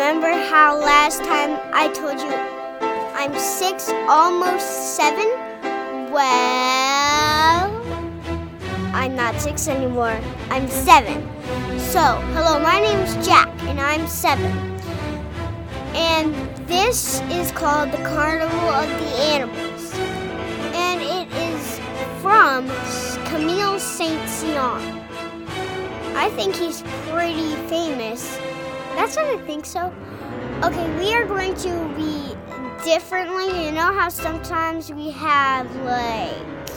Remember how last time I told you I'm six, almost seven? Well, I'm not six anymore. I'm seven. So, hello, my name's Jack, and I'm seven. And this is called the Carnival of the Animals. And it is from Camille Saint Saëns. I think he's pretty famous. That's what I think so. Okay, we are going to be differently. You know how sometimes we have like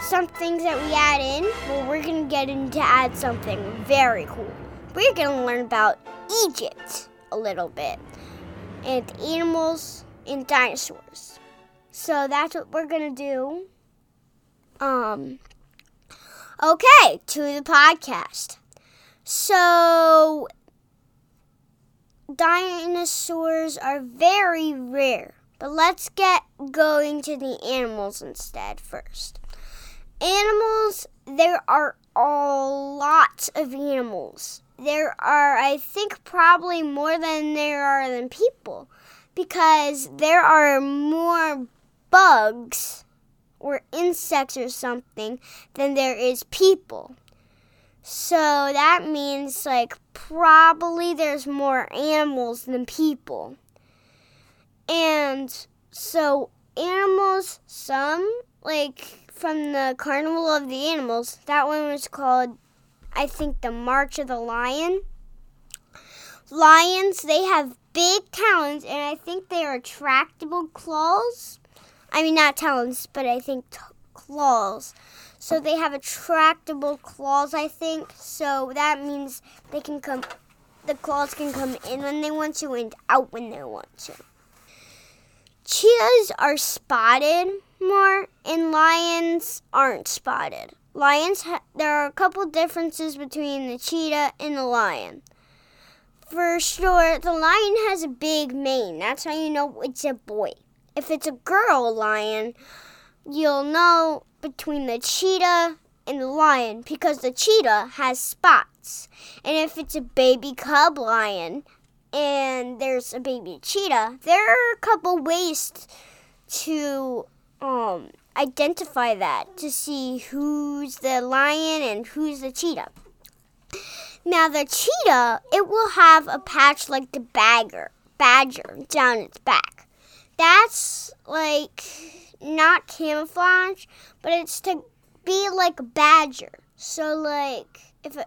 some things that we add in? Well, we're going to get in to add something very cool. We're going to learn about Egypt a little bit and animals and dinosaurs. So that's what we're going to do. Um Okay, to the podcast. So, dinosaurs are very rare, but let's get going to the animals instead first. Animals, there are a lot of animals. There are, I think, probably more than there are than people because there are more bugs or insects or something than there is people. So that means like probably there's more animals than people. And so animals, some like from the Carnival of the Animals, that one was called I think the March of the Lion. Lions, they have big talons and I think they are tractable claws. I mean, not talons, but I think t- claws. So they have attractable claws, I think. So that means they can come, the claws can come in when they want to and out when they want to. Cheetahs are spotted more, and lions aren't spotted. Lions, ha- there are a couple differences between the cheetah and the lion. For sure, the lion has a big mane. That's how you know it's a boy if it's a girl lion, you'll know between the cheetah and the lion because the cheetah has spots. And if it's a baby cub lion and there's a baby cheetah, there are a couple ways to um, identify that to see who's the lion and who's the cheetah. Now the cheetah, it will have a patch like the bagger, badger down its back that's like not camouflage, but it's to be like a badger. So like if it,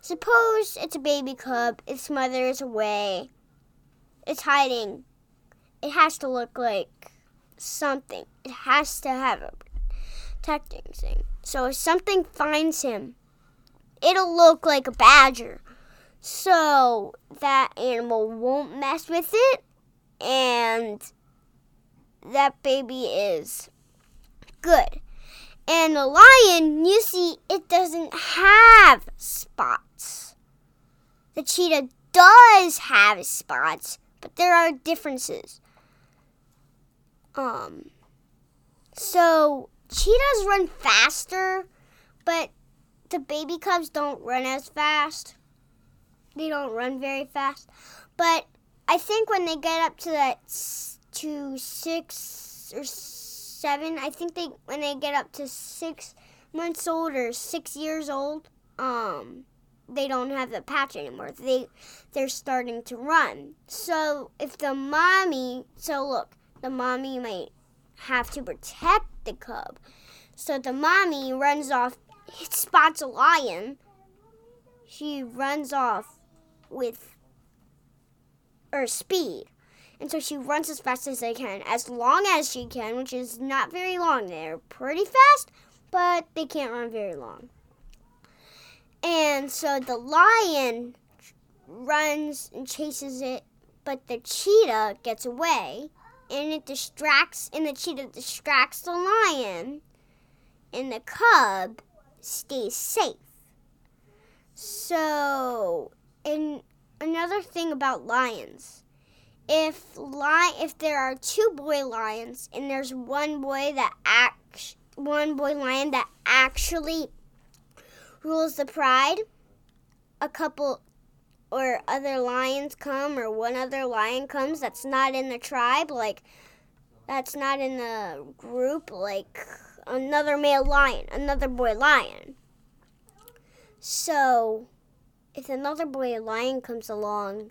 suppose it's a baby cub, its mother is away, it's hiding. It has to look like something. It has to have a protecting thing. So if something finds him, it'll look like a badger. So that animal won't mess with it and that baby is good. And the lion, you see, it doesn't have spots. The cheetah does have spots, but there are differences. Um, so cheetahs run faster, but the baby cubs don't run as fast. They don't run very fast. But I think when they get up to that to six or seven. I think they when they get up to six months old or six years old, um, they don't have the patch anymore. They they're starting to run. So if the mommy, so look, the mommy might have to protect the cub. So the mommy runs off, spots a lion. She runs off with her speed. And so she runs as fast as they can, as long as she can, which is not very long. They're pretty fast, but they can't run very long. And so the lion runs and chases it, but the cheetah gets away and it distracts and the cheetah distracts the lion and the cub stays safe. So, and another thing about lions if li- if there are two boy lions and there's one boy that act one boy lion that actually rules the pride, a couple or other lions come or one other lion comes that's not in the tribe, like that's not in the group, like another male lion, another boy lion. So, if another boy lion comes along,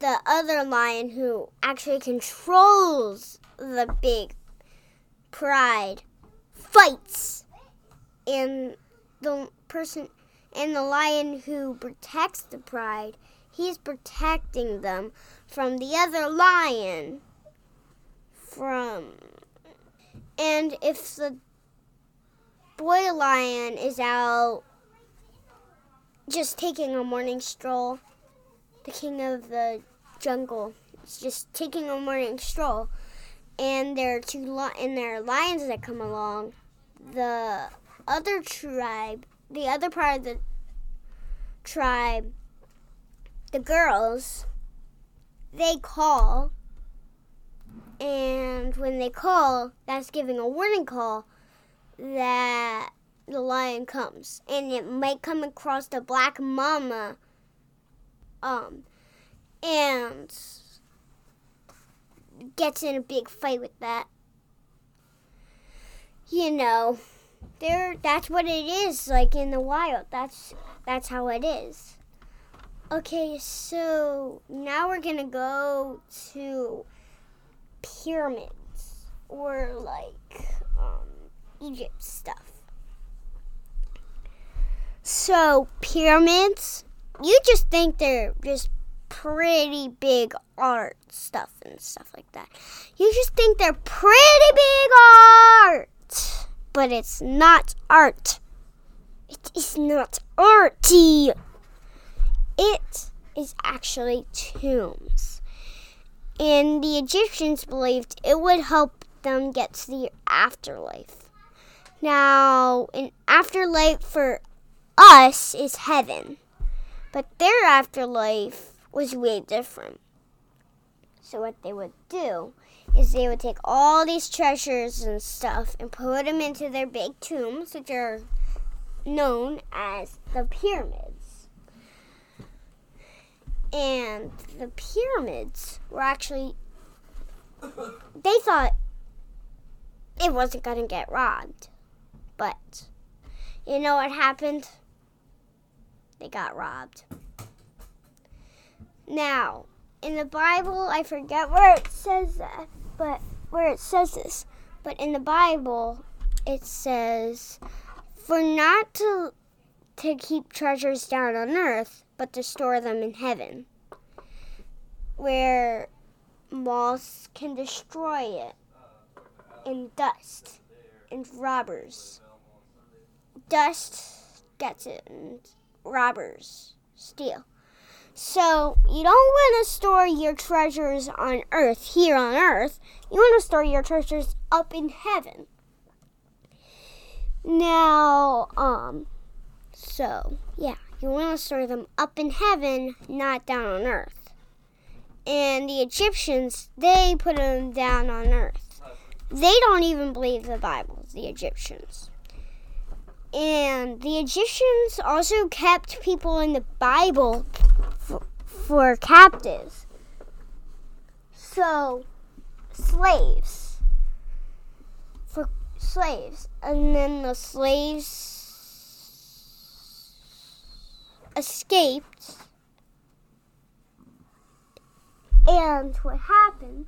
the other lion who actually controls the big pride fights. And the person and the lion who protects the pride he's protecting them from the other lion from and if the boy lion is out just taking a morning stroll the king of the jungle is just taking a morning stroll. And there are two li- and there are lions that come along. The other tribe the other part of the tribe the girls they call. And when they call that's giving a warning call that the lion comes. And it might come across the black mama um and gets in a big fight with that. You know there that's what it is like in the wild. That's that's how it is. Okay so now we're gonna go to pyramids or like um, egypt stuff. So pyramids you just think they're just pretty big art stuff and stuff like that you just think they're pretty big art but it's not art. It is not arty. It is actually tombs. And the Egyptians believed it would help them get to the afterlife. Now, an afterlife for us is heaven, but their afterlife was way different. So, what they would do is they would take all these treasures and stuff and put them into their big tombs, which are known as the pyramids. And the pyramids were actually, they thought it wasn't going to get robbed. But you know what happened? They got robbed. Now, in the Bible, I forget where it says that, but where it says this, but in the Bible, it says, "For not to to keep treasures down on earth, but to store them in heaven, where moths can destroy it, and dust and robbers. Dust gets it, and robbers steal." So you don't want to store your treasures on earth, here on earth. You want to store your treasures up in heaven. Now, um, so yeah, you want to store them up in heaven, not down on earth. And the Egyptians, they put them down on earth. They don't even believe the Bible, the Egyptians. And the Egyptians also kept people in the Bible for captives. So, slaves. For slaves. And then the slaves escaped. And what happened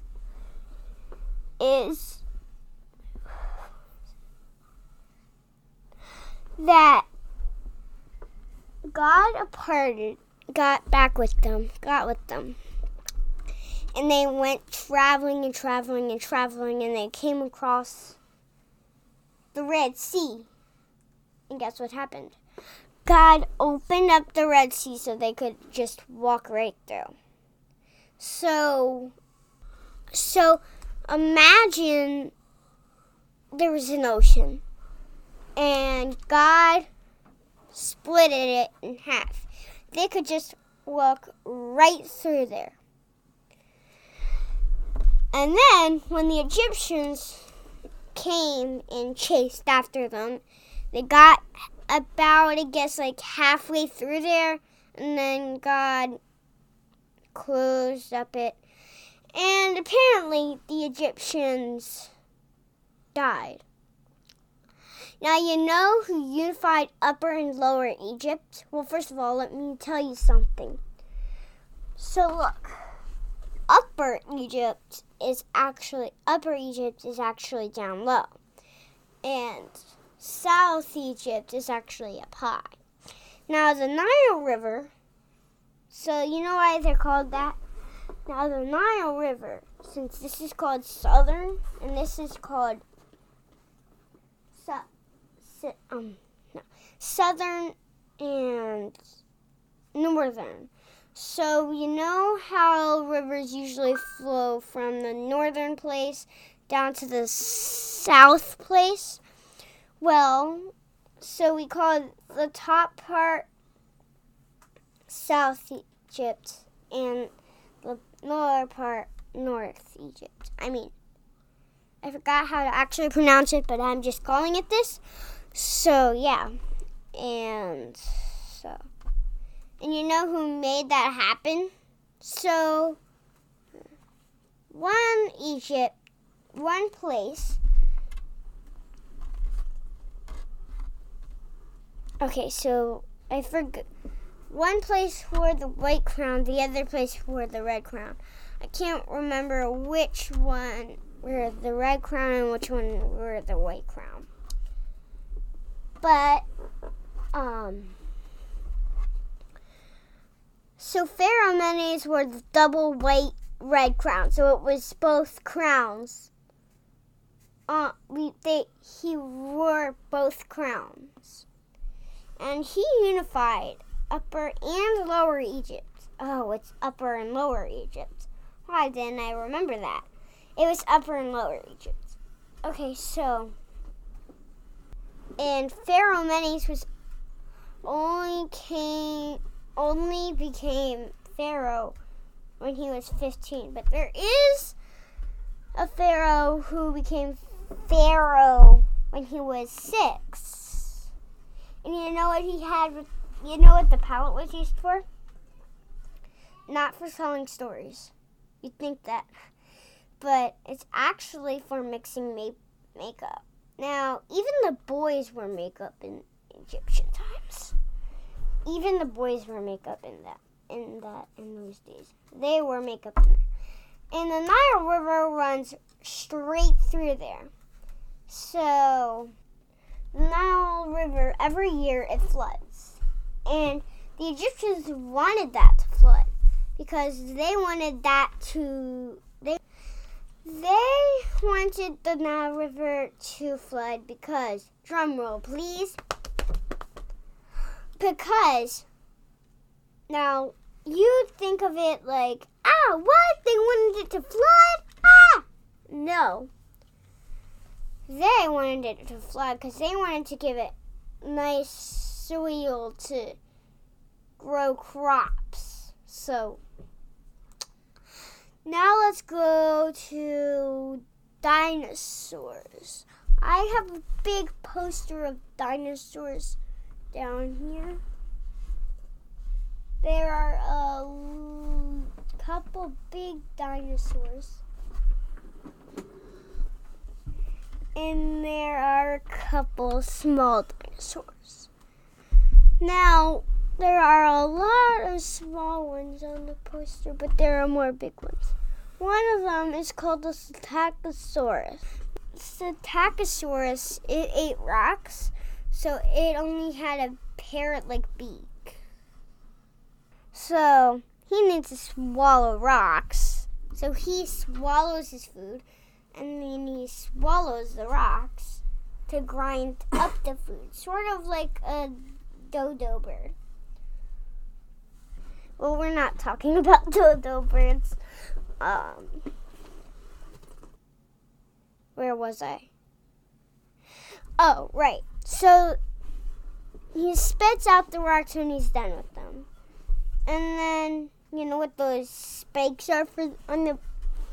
is that God parted got back with them, got with them. And they went traveling and traveling and traveling, and they came across the Red Sea. And guess what happened? God opened up the Red Sea so they could just walk right through. So, so imagine there was an ocean, and God split it in half they could just walk right through there. And then when the Egyptians came and chased after them, they got about, I guess, like halfway through there, and then God closed up it. And apparently, the Egyptians died. Now, you know who unified Upper and Lower Egypt? Well, first of all, let me tell you something. So, look, Upper Egypt is actually, Upper Egypt is actually down low. And South Egypt is actually up high. Now, the Nile River, so you know why they're called that? Now, the Nile River, since this is called Southern and this is called um, no, southern and northern. So you know how rivers usually flow from the northern place down to the south place? Well, so we call the top part South Egypt and the lower part North Egypt. I mean, I forgot how to actually pronounce it, but I'm just calling it this. So, yeah. And so. And you know who made that happen? So, one Egypt, one place. Okay, so I forgot. One place wore the white crown, the other place wore the red crown. I can't remember which one wore the red crown and which one wore the white crown. But um so Pharaoh Menes wore the double white red crown. So it was both crowns. Uh, we, they, he wore both crowns. And he unified Upper and Lower Egypt. Oh, it's Upper and Lower Egypt. Why didn't I remember that? It was Upper and Lower Egypt. Okay, so and Pharaoh Menes was only came only became Pharaoh when he was 15. But there is a Pharaoh who became Pharaoh when he was six. And you know what he had? You know what the palette was used for? Not for telling stories. You'd think that. But it's actually for mixing ma- makeup. Now, even the boys wear makeup in Egyptian times. Even the boys wear makeup in that in that in those days. They wear makeup in there. And the Nile River runs straight through there. So the Nile River every year it floods. And the Egyptians wanted that to flood because they wanted that to they wanted the Nile River to flood because, drumroll please, because now you think of it like, ah, what? They wanted it to flood? Ah! No. They wanted it to flood because they wanted to give it nice soil to grow crops. So now let's go to dinosaurs. I have a big poster of dinosaurs down here. There are a couple big dinosaurs. And there are a couple small dinosaurs. Now, there are a lot of small ones on the poster, but there are more big ones. One of them is called the Psittacosaurus. Psittacosaurus, it ate rocks, so it only had a parrot-like beak. So he needs to swallow rocks. So he swallows his food, and then he swallows the rocks to grind up the food, sort of like a dodo bird. Well, we're not talking about dodo birds. Um, where was I? Oh, right. So he spits out the rocks when he's done with them. And then, you know what those spikes are for on the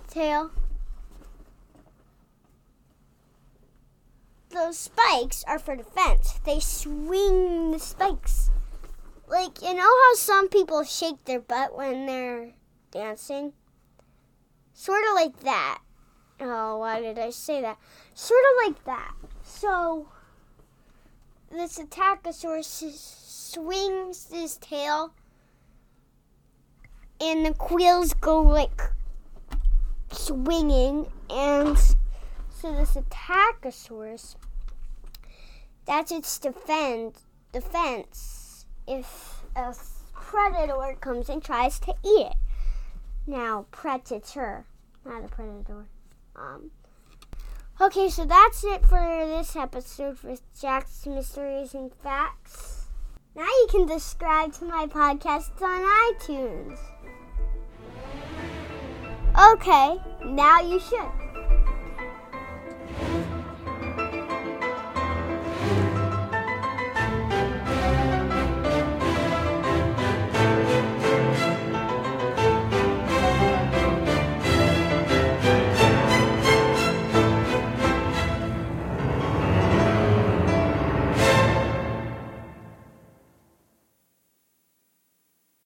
tail? those spikes are for defense. They swing the spikes. Like, you know how some people shake their butt when they're dancing? Sort of like that. Oh, why did I say that? Sort of like that. So, this Psittacosaurus swings his tail, and the quills go like swinging, and so this Psittacosaurus, that's its defend, defense if a predator comes and tries to eat it. Now, predator, not a predator. Um, okay, so that's it for this episode with Jack's Mysteries and Facts. Now you can subscribe to my podcast on iTunes. Okay, now you should.